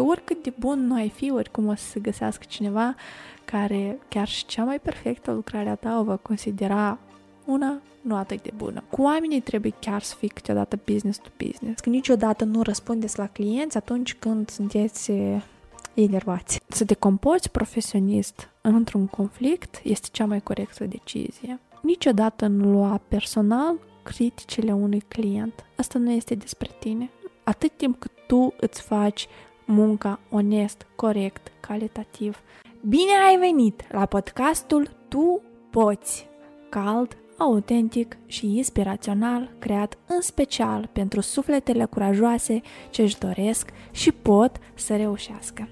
că oricât de bun nu ai fi, oricum o să se găsească cineva care chiar și cea mai perfectă lucrare a ta o va considera una nu atât de bună. Cu oamenii trebuie chiar să fii câteodată business to business. Că niciodată nu răspundeți la clienți atunci când sunteți enervați. Să te comporți profesionist într-un conflict este cea mai corectă decizie. Niciodată nu lua personal criticile unui client. Asta nu este despre tine. Atât timp cât tu îți faci munca onest, corect, calitativ. Bine ai venit la podcastul Tu Poți! Cald, autentic și inspirațional, creat în special pentru sufletele curajoase ce își doresc și pot să reușească.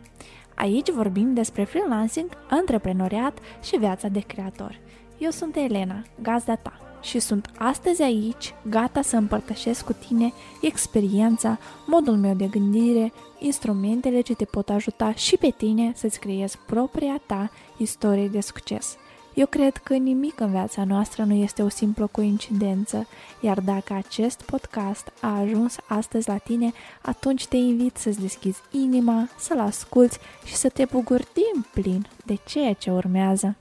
Aici vorbim despre freelancing, antreprenoriat și viața de creator. Eu sunt Elena, gazda ta, și sunt astăzi aici, gata să împărtășesc cu tine experiența, modul meu de gândire, instrumentele ce te pot ajuta și pe tine să-ți creezi propria ta istorie de succes – eu cred că nimic în viața noastră nu este o simplă coincidență, iar dacă acest podcast a ajuns astăzi la tine, atunci te invit să-ți deschizi inima, să-l asculți și să te bucuri din plin de ceea ce urmează.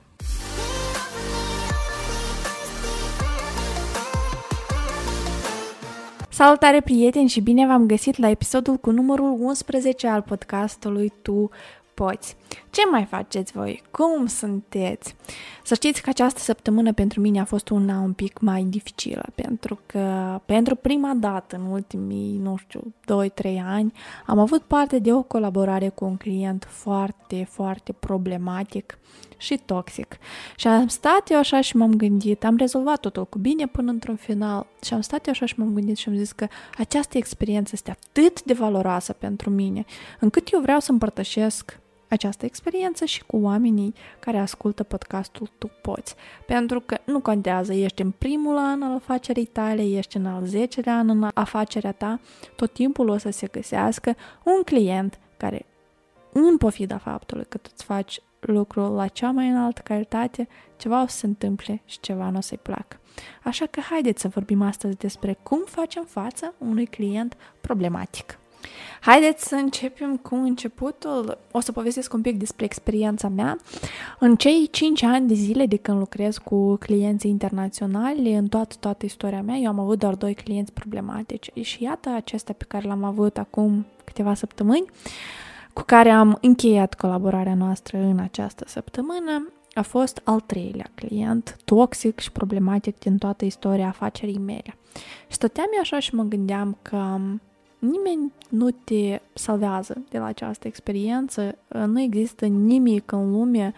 Salutare prieteni și bine v-am găsit la episodul cu numărul 11 al podcastului Tu poți. Ce mai faceți voi? Cum sunteți? Să știți că această săptămână pentru mine a fost una un pic mai dificilă, pentru că pentru prima dată în ultimii, nu știu, 2-3 ani, am avut parte de o colaborare cu un client foarte, foarte problematic și toxic. Și am stat eu așa și m-am gândit, am rezolvat totul cu bine până într-un final și am stat eu așa și m-am gândit și am zis că această experiență este atât de valoroasă pentru mine, încât eu vreau să împărtășesc această experiență și cu oamenii care ascultă podcastul Tu Poți. Pentru că nu contează, ești în primul an al afacerii tale, ești în al 10 an în afacerea ta, tot timpul o să se găsească un client care, în pofida faptului că tu îți faci lucrul la cea mai înaltă calitate, ceva o să se întâmple și ceva nu o să-i placă. Așa că haideți să vorbim astăzi despre cum facem față unui client problematic. Haideți să începem cu începutul. O să povestesc un pic despre experiența mea. În cei 5 ani de zile de când lucrez cu clienți internaționali, în toată, toată istoria mea, eu am avut doar doi clienți problematici. Și iată acesta pe care l-am avut acum câteva săptămâni, cu care am încheiat colaborarea noastră în această săptămână, a fost al treilea client, toxic și problematic din toată istoria afacerii mele. Și stăteam eu așa și mă gândeam că nimeni nu te salvează de la această experiență, nu există nimic în lume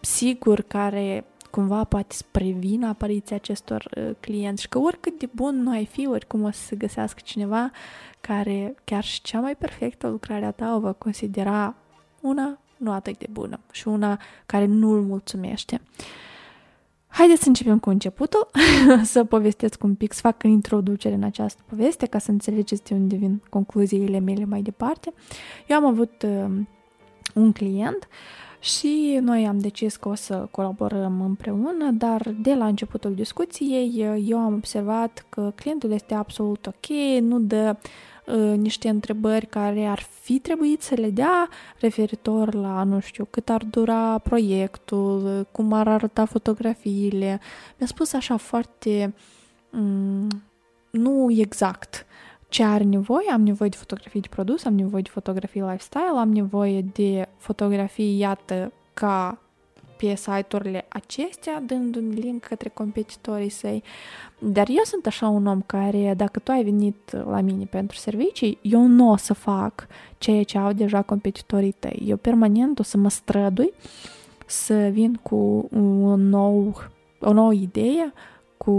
sigur care cumva poate să prevină apariția acestor uh, clienți și că oricât de bun nu ai fi, oricum o să se găsească cineva care chiar și cea mai perfectă lucrare a ta o va considera una nu atât de bună și una care nu-l mulțumește. Uh, Haideți să începem cu începutul, să povestesc un pic, să fac introducere în această poveste ca să înțelegeți de unde vin concluziile mele mai departe. Eu am avut uh, un client și noi am decis că o să colaborăm împreună, dar de la începutul discuției uh, eu am observat că clientul este absolut ok, nu dă uh, Uh, niște întrebări care ar fi trebuit să le dea referitor la, nu știu, cât ar dura proiectul, cum ar arăta fotografiile. Mi-a spus așa foarte mm, nu exact ce are nevoie. Am nevoie de fotografii de produs, am nevoie de fotografii lifestyle, am nevoie de fotografii, iată, ca pe site-urile acestea, dând un link către competitorii săi. Dar eu sunt așa un om care, dacă tu ai venit la mine pentru servicii, eu nu o să fac ceea ce au deja competitorii tăi. Eu permanent o să mă strădui să vin cu un nou, o nouă idee, cu,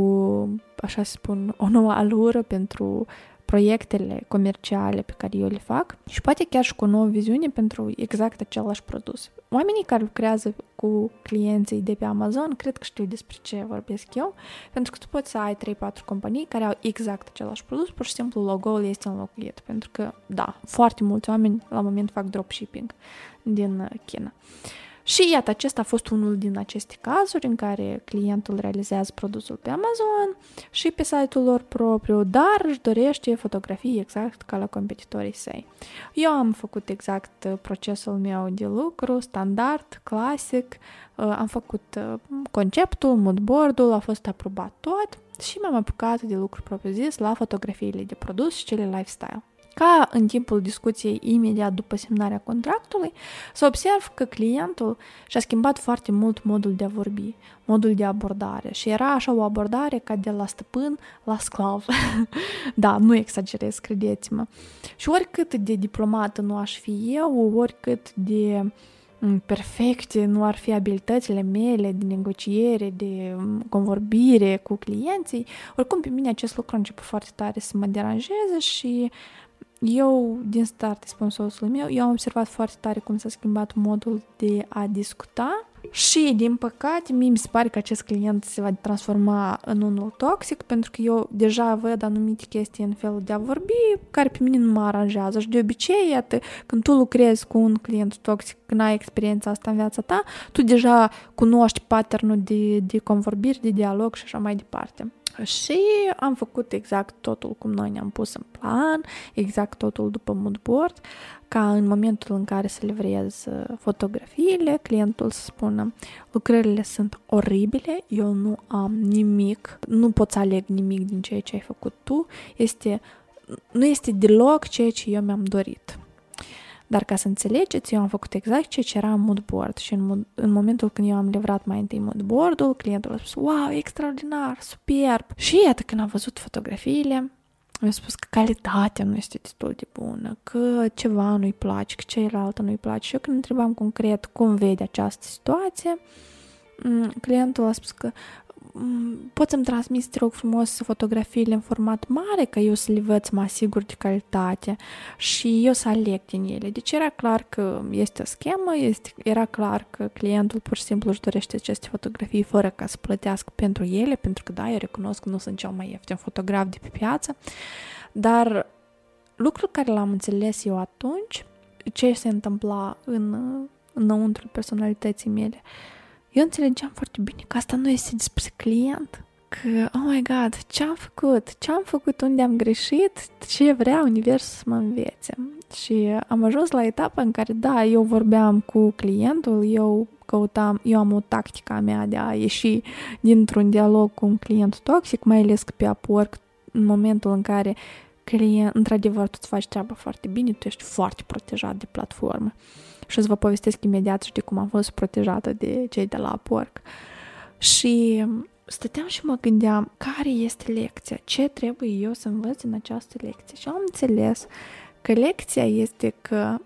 așa să spun, o nouă alură pentru proiectele comerciale pe care eu le fac și poate chiar și cu o nouă viziune pentru exact același produs. Oamenii care lucrează cu clienții de pe Amazon cred că știu despre ce vorbesc eu, pentru că tu poți să ai 3-4 companii care au exact același produs, pur și simplu logo-ul este înlocuit, pentru că, da, foarte mulți oameni la moment fac dropshipping din China. Și iată, acesta a fost unul din aceste cazuri în care clientul realizează produsul pe Amazon și pe site-ul lor propriu, dar își dorește fotografii exact ca la competitorii săi. Eu am făcut exact uh, procesul meu de lucru, standard, clasic, uh, am făcut uh, conceptul, moodboard-ul, a fost aprobat tot și m-am apucat de lucru propriu-zis la fotografiile de produs și cele lifestyle ca în timpul discuției imediat după semnarea contractului, să observ că clientul și-a schimbat foarte mult modul de a vorbi, modul de abordare și era așa o abordare ca de la stăpân la sclav. da, nu exagerez, credeți-mă. Și oricât de diplomată nu aș fi eu, oricât de mm, perfecte nu ar fi abilitățile mele de negociere, de mm, convorbire cu clienții, oricum pe mine acest lucru a început foarte tare să mă deranjeze și eu, din start, spun soțul meu, eu am observat foarte tare cum s-a schimbat modul de a discuta și, din păcate, mie mi se pare că acest client se va transforma în unul toxic, pentru că eu deja văd anumite chestii în felul de a vorbi care pe mine nu mă aranjează. Și de obicei, iată, când tu lucrezi cu un client toxic, când ai experiența asta în viața ta, tu deja cunoști patternul de, de convorbiri, de dialog și așa mai departe. Și am făcut exact totul cum noi ne-am pus în plan, exact totul după mood board, ca în momentul în care să livrez uh, fotografiile, clientul să spună lucrările sunt oribile, eu nu am nimic, nu pot să aleg nimic din ceea ce ai făcut tu, este, nu este deloc ceea ce eu mi-am dorit. Dar ca să înțelegeți, eu am făcut exact ce era în moodboard și în, mod, în momentul când eu am livrat mai întâi moodboard-ul, clientul a spus, wow, extraordinar, superb. Și iată, când am văzut fotografiile, mi-a spus că calitatea nu este destul de bună, că ceva nu-i place, că cealaltă nu-i place. Și eu când întrebam concret cum vede această situație, mm, clientul a spus că Mm, poți să-mi transmiți, te rog frumos, fotografiile în format mare, ca eu să le văd, să mă asigur de calitate și eu să aleg din ele. Deci era clar că este o schemă, este, era clar că clientul pur și simplu își dorește aceste fotografii fără ca să plătească pentru ele, pentru că da, eu recunosc că nu sunt cel mai ieftin fotograf de pe piață, dar lucrul care l-am înțeles eu atunci, ce se întâmpla în, înăuntru personalității mele, eu înțelegeam foarte bine că asta nu este despre client, că, oh my god, ce-am făcut, ce-am făcut, unde am greșit, ce vrea universul să mă învețe. Și am ajuns la etapa în care, da, eu vorbeam cu clientul, eu căutam, eu am o tactică a mea de a ieși dintr-un dialog cu un client toxic, mai ales că pe Upwork, în momentul în care client, într-adevăr, tu îți faci treaba foarte bine, tu ești foarte protejat de platformă și o să vă povestesc imediat, știi, cum am fost protejată de cei de la Upwork. Și stăteam și mă gândeam care este lecția, ce trebuie eu să învăț în această lecție. Și am înțeles că lecția este că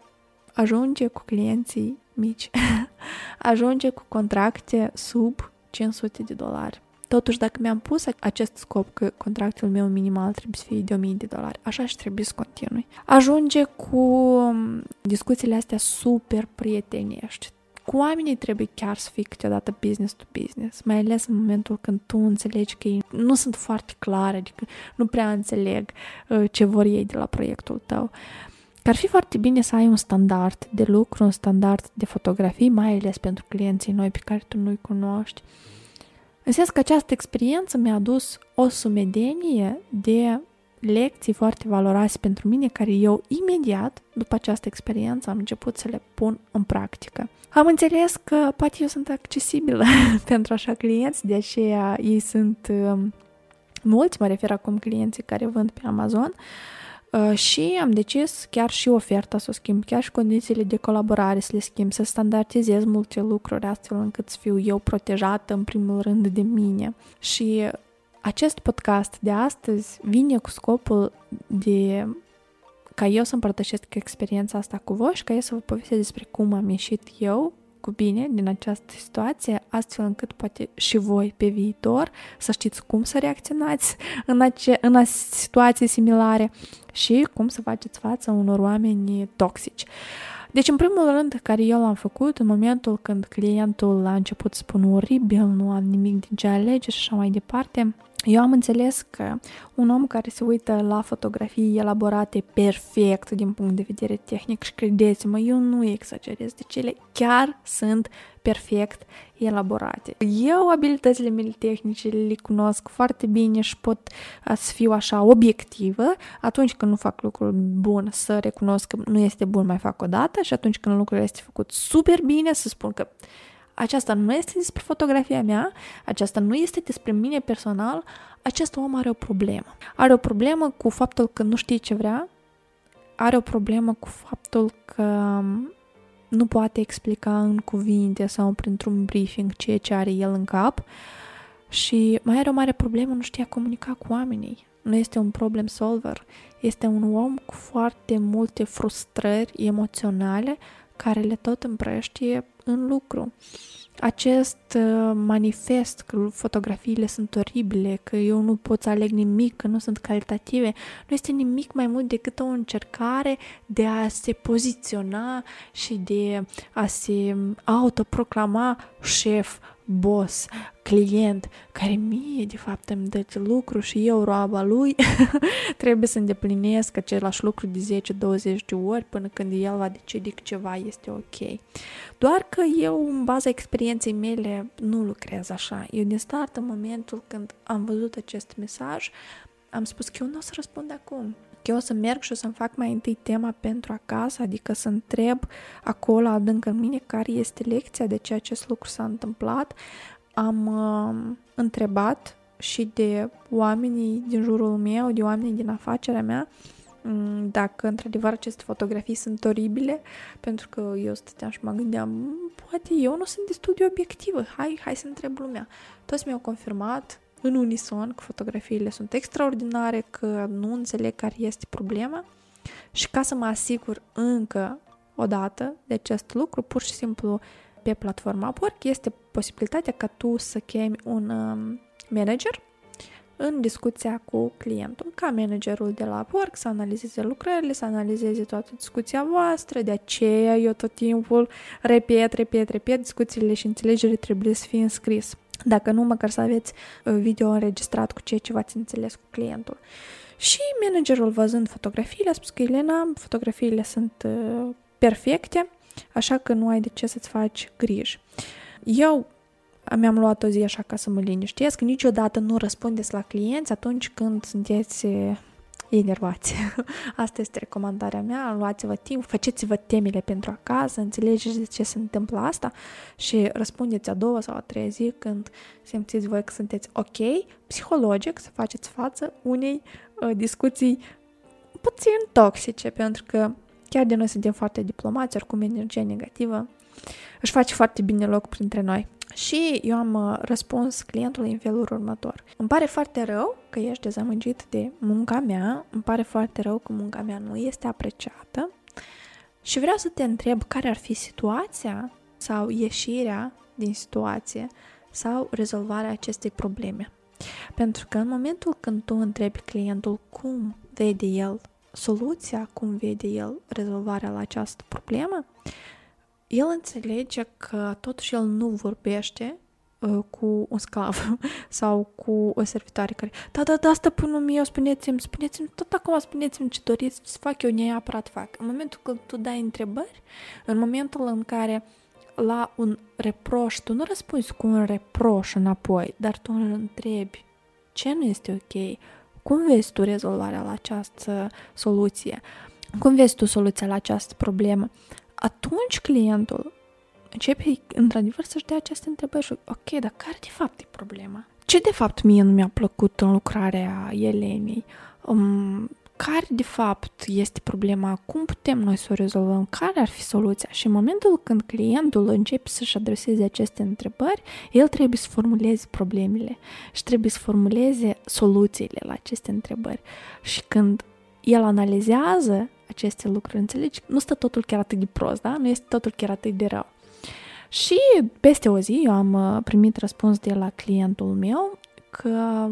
ajunge cu clienții mici, ajunge cu contracte sub 500 de dolari. Totuși, dacă mi-am pus acest scop că contractul meu minimal trebuie să fie de 1000 de dolari, așa și trebuie să continui. Ajunge cu um, discuțiile astea super prietenești. Cu oamenii trebuie chiar să fii câteodată business to business, mai ales în momentul când tu înțelegi că ei nu sunt foarte clare, adică nu prea înțeleg uh, ce vor ei de la proiectul tău. Că ar fi foarte bine să ai un standard de lucru, un standard de fotografii, mai ales pentru clienții noi pe care tu nu-i cunoști. În sens că această experiență mi-a adus o sumedenie de lecții foarte valoroase pentru mine, care eu imediat, după această experiență, am început să le pun în practică. Am înțeles că poate eu sunt accesibilă pentru așa clienți, de aceea ei sunt um, mulți, mă refer acum clienții care vând pe Amazon, uh, Uh, și am decis chiar și oferta să o schimb, chiar și condițiile de colaborare să le schimb, să standardizez multe lucruri astfel încât să fiu eu protejată în primul rând de mine. Și acest podcast de astăzi vine cu scopul de ca eu să împărtășesc experiența asta cu voi și ca eu să vă povestesc despre cum am ieșit eu cu bine din această situație, astfel încât poate și voi pe viitor să știți cum să reacționați în, ace- în situații similare și cum să faceți față unor oameni toxici. Deci, în primul rând, care eu l-am făcut în momentul când clientul a început să spună oribil, nu am nimic din ce alege și așa mai departe, Eu am înțeles că un om care se uită la fotografii elaborate perfect din punct de vedere tehnic și credeți-mă, eu nu exagerez, deci ele chiar sunt perfect elaborate. Eu abilitățile mele tehnice le cunosc foarte bine și pot să fiu așa obiectivă. Atunci când nu fac lucrul bun, să recunosc că nu este bun, mai fac o dată și atunci când lucrul este făcut super bine, să spun că aceasta nu este despre fotografia mea, aceasta nu este despre mine personal, acest om are o problemă. Are o problemă cu faptul că nu știe ce vrea, are o problemă cu faptul că nu poate explica în cuvinte sau printr-un briefing ceea ce are el în cap și mai are o mare problemă, nu știa comunica cu oamenii. Nu este un problem solver, este un om cu foarte multe frustrări emoționale care le tot împrăștie în lucru. Acest uh, manifest că fotografiile sunt oribile, că eu nu pot să aleg nimic, că nu sunt calitative, nu este nimic mai mult decât o încercare de a se poziționa și de a se autoproclama șef, boss, client, care mie de fapt îmi dă lucru și eu, roaba lui, trebuie să îndeplinesc același lucru de 10-20 de ori până când el va decide că ceva este ok. Doar că eu, în baza experienței mele, nu lucrez așa. Eu din start, în momentul când am văzut acest mesaj, am spus că eu nu o să răspund acum că eu o să merg și o să-mi fac mai întâi tema pentru acasă, adică să întreb acolo adânc în mine care este lecția de ce acest lucru s-a întâmplat. Am uh, întrebat și de oamenii din jurul meu, de oamenii din afacerea mea, mm, dacă într-adevăr aceste fotografii sunt oribile, pentru că eu stăteam și mă gândeam, mm, poate eu nu sunt destul de obiectivă, hai, hai să întreb lumea. Toți mi-au confirmat în unison că fotografiile sunt extraordinare, că nu înțeleg care este problema și ca să mă asigur încă o dată de acest lucru, pur și simplu pe platforma Upwork este posibilitatea ca tu să chemi un um, manager în discuția cu clientul, ca managerul de la Upwork să analizeze lucrările, să analizeze toată discuția voastră, de aceea eu tot timpul repet, repet, repet, discuțiile și înțelegerile trebuie să fie înscris. Dacă nu, măcar să aveți uh, video înregistrat cu ceea ce v-ați înțeles cu clientul. Și managerul văzând fotografiile a spus că Elena, fotografiile sunt uh, perfecte, așa că nu ai de ce să-ți faci griji. Eu mi-am luat o zi așa ca să mă liniștesc, niciodată nu răspundeți la clienți atunci când sunteți uh, enervați. Asta este recomandarea mea, luați-vă timp, faceți-vă temele pentru acasă, înțelegeți de ce se întâmplă asta și răspundeți a doua sau a treia zi când simțiți voi că sunteți ok, psihologic, să faceți față unei uh, discuții puțin toxice, pentru că chiar de noi suntem foarte diplomați, oricum energia negativă își face foarte bine loc printre noi. Și eu am uh, răspuns clientului în felul următor. Îmi pare foarte rău că ești dezamăgit de munca mea, îmi pare foarte rău că munca mea nu este apreciată și vreau să te întreb care ar fi situația sau ieșirea din situație sau rezolvarea acestei probleme. Pentru că în momentul când tu întrebi clientul cum vede el soluția, cum vede el rezolvarea la această problemă, el înțelege că totuși el nu vorbește uh, cu un sclav sau cu o servitoare care da, da, da, stăpânul meu, spuneți-mi, spuneți-mi, tot acum spuneți-mi ce doriți să fac, eu neapărat fac. În momentul când tu dai întrebări, în momentul în care la un reproș, tu nu răspunzi cu un reproș înapoi, dar tu îl întrebi ce nu este ok, cum vezi tu rezolvarea la această soluție, cum vezi tu soluția la această problemă, atunci clientul începe într-adevăr să-și dea aceste întrebări și ok, dar care de fapt e problema? Ce de fapt mie nu mi-a plăcut în lucrarea Elenei? Um, care de fapt este problema? Cum putem noi să o rezolvăm? Care ar fi soluția? Și în momentul când clientul începe să-și adreseze aceste întrebări, el trebuie să formuleze problemele și trebuie să formuleze soluțiile la aceste întrebări. Și când el analizează aceste lucruri, înțelegi? Nu stă totul chiar atât de prost, da? Nu este totul chiar atât de rău. Și peste o zi eu am uh, primit răspuns de la clientul meu că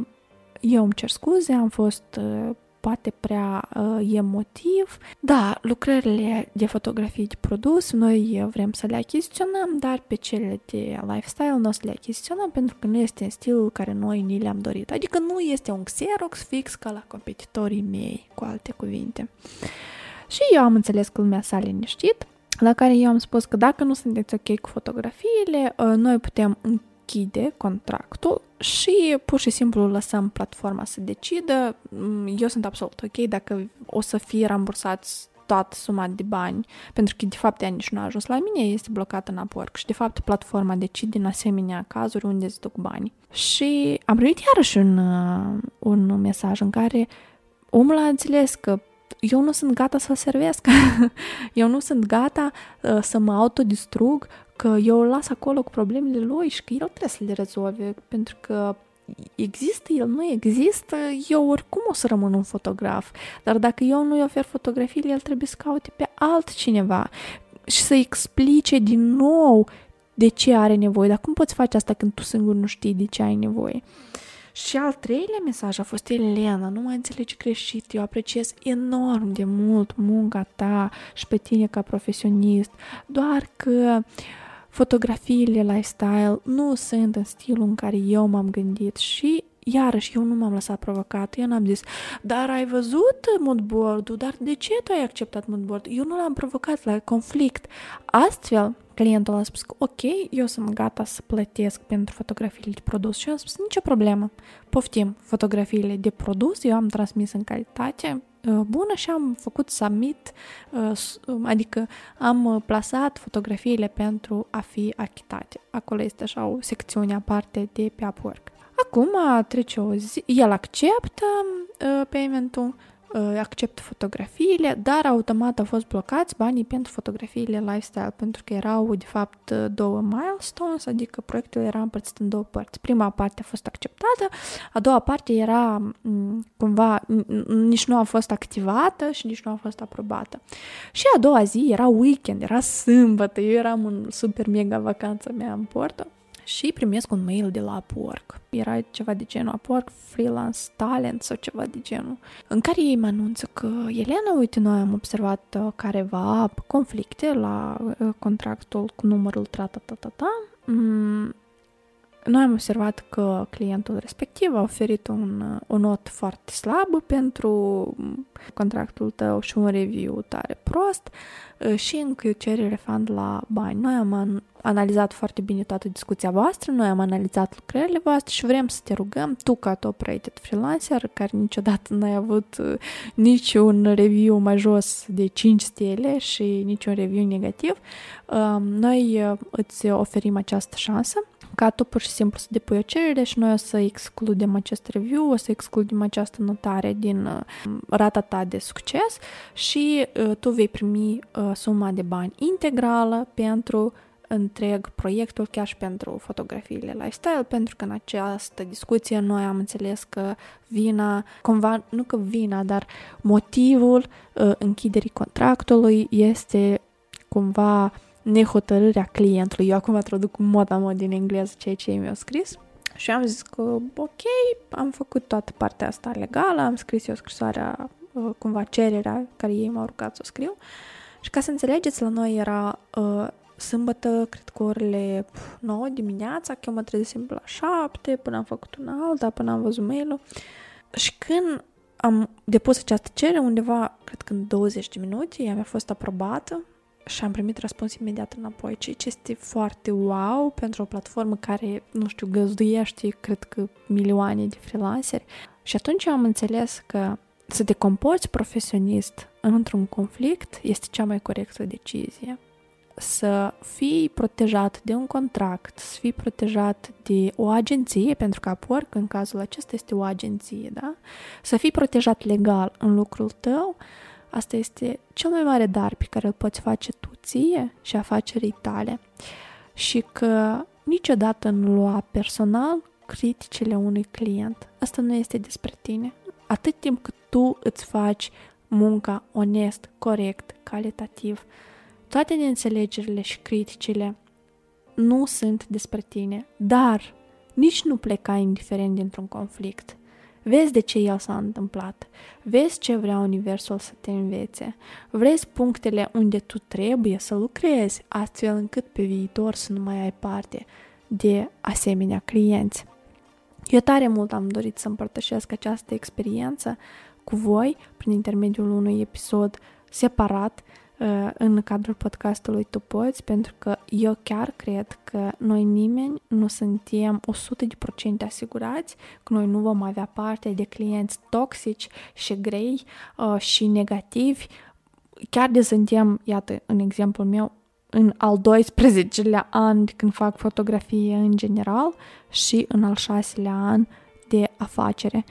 eu îmi cer scuze, am fost uh, poate prea uh, emotiv. Da, lucrările de fotografii de produs noi vrem să le achiziționăm, dar pe cele de lifestyle nu o să le achiziționăm pentru că nu este în stilul care noi ni le-am dorit. Adică nu este un Xerox fix ca la competitorii mei, cu alte cuvinte. Și eu am înțeles că lumea s-a liniștit, la care eu am spus că dacă nu sunteți ok cu fotografiile, uh, noi putem închide contractul și pur și simplu lăsăm platforma să decidă. Mm, eu sunt absolut ok dacă o să fie rambursați toată suma de bani, pentru că de fapt ea nici nu a ajuns la mine, este blocată în Upwork și de fapt platforma decide în asemenea cazuri unde îți duc bani. Și am primit iarăși un, uh, un mesaj în care omul a înțeles că eu nu sunt gata să-l servesc, eu nu sunt gata uh, să mă autodistrug, că eu îl las acolo cu problemele lui și că el trebuie să le rezolve, pentru că există, el nu există, eu oricum o să rămân un fotograf, dar dacă eu nu-i ofer fotografiile, el trebuie să caute pe altcineva și să explice din nou de ce are nevoie. Dar cum poți face asta când tu singur nu știi de ce ai nevoie? Uh, și al treilea mesaj a fost Elena, nu mă înțelegi greșit, eu apreciez enorm de mult munca ta și pe tine ca profesionist, doar că fotografiile lifestyle nu sunt în stilul în care eu m-am gândit și iarăși eu nu m-am lăsat provocat, eu n-am zis, dar ai văzut moodboard-ul, dar de ce tu ai acceptat moodboard Eu nu l-am provocat la conflict. Astfel, clientul a spus că ok, eu sunt gata să plătesc pentru fotografiile de produs și eu am spus nicio problemă. Poftim, fotografiile de produs eu am transmis în calitate uh, bună și am făcut submit, uh, adică am plasat fotografiile pentru a fi achitate. Acolo este așa o secțiune aparte de pe Upwork. Acum trece o zi, el acceptă uh, payment-ul, uh, acceptă fotografiile, dar automat au fost blocați banii pentru fotografiile lifestyle, pentru că erau, de fapt, două milestones, adică proiectul era împărțit în două părți. Prima parte a fost acceptată, a doua parte era cumva, nici nu a fost activată și nici nu a fost aprobată. Și a doua zi era weekend, era sâmbătă, eu eram în super mega vacanță mea în Porto și primesc un mail de la Upwork. Era ceva de genul Upwork Freelance Talent sau ceva de genul, în care ei mă anunță că Elena, uite, noi am observat uh, careva conflicte la uh, contractul cu numărul tra-ta-ta-ta-ta. Mm, noi am observat că clientul respectiv a oferit un, o notă foarte slabă pentru contractul tău și un review tare prost și încă cere refund la bani. Noi am analizat foarte bine toată discuția voastră, noi am analizat lucrările voastre și vrem să te rugăm, tu ca top-rated freelancer, care niciodată n-ai avut niciun review mai jos de 5 stele și niciun review negativ, noi îți oferim această șansă ca tu pur și simplu să depui o cerere și noi o să excludem acest review, o să excludem această notare din uh, rata ta de succes și uh, tu vei primi uh, suma de bani integrală pentru întreg proiectul, chiar și pentru fotografiile lifestyle, pentru că în această discuție noi am înțeles că vina, cumva, nu că vina, dar motivul uh, închiderii contractului este cumva nehotărârea clientului. Eu acum traduc moda mod din engleză ceea ce mi-au scris. Și am zis că, ok, am făcut toată partea asta legală, am scris eu scrisoarea, uh, cumva cererea care ei m-au rugat să o scriu. Și ca să înțelegeți, la noi era uh, sâmbătă, cred că orele 9 dimineața, că eu mă trezisem la 7, până am făcut una alta, până am văzut mail-ul. Și când am depus această cerere, undeva, cred că în 20 de minute, ea mi-a fost aprobată și am primit răspuns imediat înapoi, ceea ce este foarte wow pentru o platformă care, nu știu, găzduiește, cred că, milioane de freelanceri. Și atunci am înțeles că să te comporți profesionist într-un conflict este cea mai corectă decizie. Să fii protejat de un contract, să fii protejat de o agenție, pentru că Upwork în cazul acesta este o agenție, da? Să fii protejat legal în lucrul tău, Asta este cel mai mare dar pe care îl poți face tu ție și afacerii tale. Și că niciodată nu lua personal criticile unui client. Asta nu este despre tine. Atât timp cât tu îți faci munca onest, corect, calitativ, toate neînțelegerile și criticile nu sunt despre tine, dar nici nu pleca indiferent dintr-un conflict. Vezi de ce el s-a întâmplat. Vezi ce vrea Universul să te învețe. Vrezi punctele unde tu trebuie să lucrezi, astfel încât pe viitor să nu mai ai parte de asemenea clienți. Eu tare mult am dorit să împărtășesc această experiență cu voi prin intermediul unui episod separat uh, în cadrul podcastului Tu Poți, pentru că eu chiar cred că noi nimeni nu suntem 100% asigurați că noi nu vom avea parte de clienți toxici și grei uh, și negativi. Chiar de suntem, iată, în exemplul meu, în al 12-lea an când fac fotografie în general și în al 6-lea an de afacere.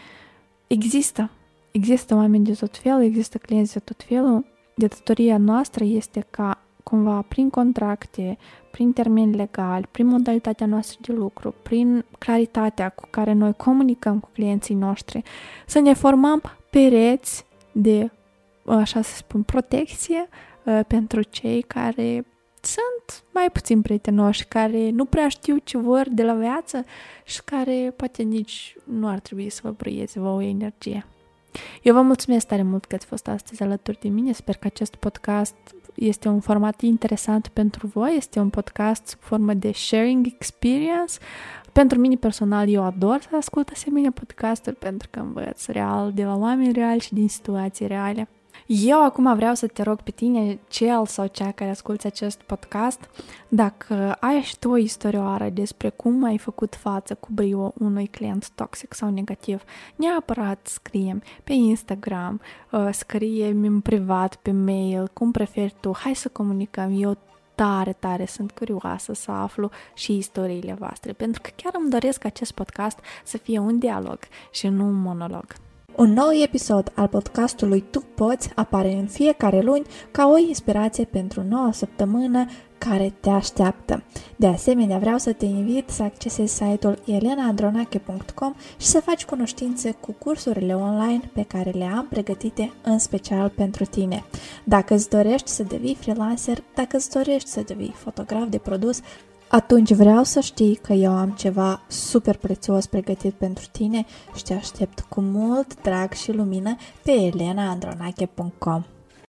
Există, există oameni de tot felul, există clienți de tot felul. De datoria noastră este ca cumva prin contracte, prin termeni legali, prin modalitatea noastră de lucru, prin claritatea cu care noi comunicăm cu clienții noștri, să ne formăm pereți de, așa să spun, protecție uh, pentru cei care sunt mai puțin prietenoși, care nu prea știu ce vor de la viață și care poate nici nu ar trebui să vă brăieze vouă energie. Eu vă mulțumesc tare mult că ați fost astăzi alături de mine. Sper că acest podcast este un format interesant pentru voi. Este un podcast sub formă de sharing experience. Pentru mine personal, eu ador să ascult asemenea podcasturi pentru că învăț real de la oameni reali și din situații reale. Eu acum vreau să te rog pe tine, cel sau cea care asculți acest podcast, dacă ai și tu o istorioară despre cum ai făcut față cu brio unui client toxic sau negativ, neapărat scrie pe Instagram, uh, scrie în privat, pe mail, cum preferi tu, hai să comunicăm, eu tare, tare sunt curioasă să aflu și istoriile voastre, pentru că chiar îmi doresc acest podcast să fie un dialog și nu un monolog. Un nou episod al podcastului Tu Poți apare în fiecare luni ca o inspirație pentru noua săptămână care te așteaptă. De asemenea, vreau să te invit să accesezi site-ul elenaandronache.com și să faci cunoștințe cu cursurile online pe care le am pregătite în special pentru tine. Dacă îți dorești să devii freelancer, dacă îți dorești să devii fotograf de produs, atunci vreau să știi că eu am ceva super prețios pregătit pentru tine și te aștept cu mult drag și lumină pe elenaandronache.com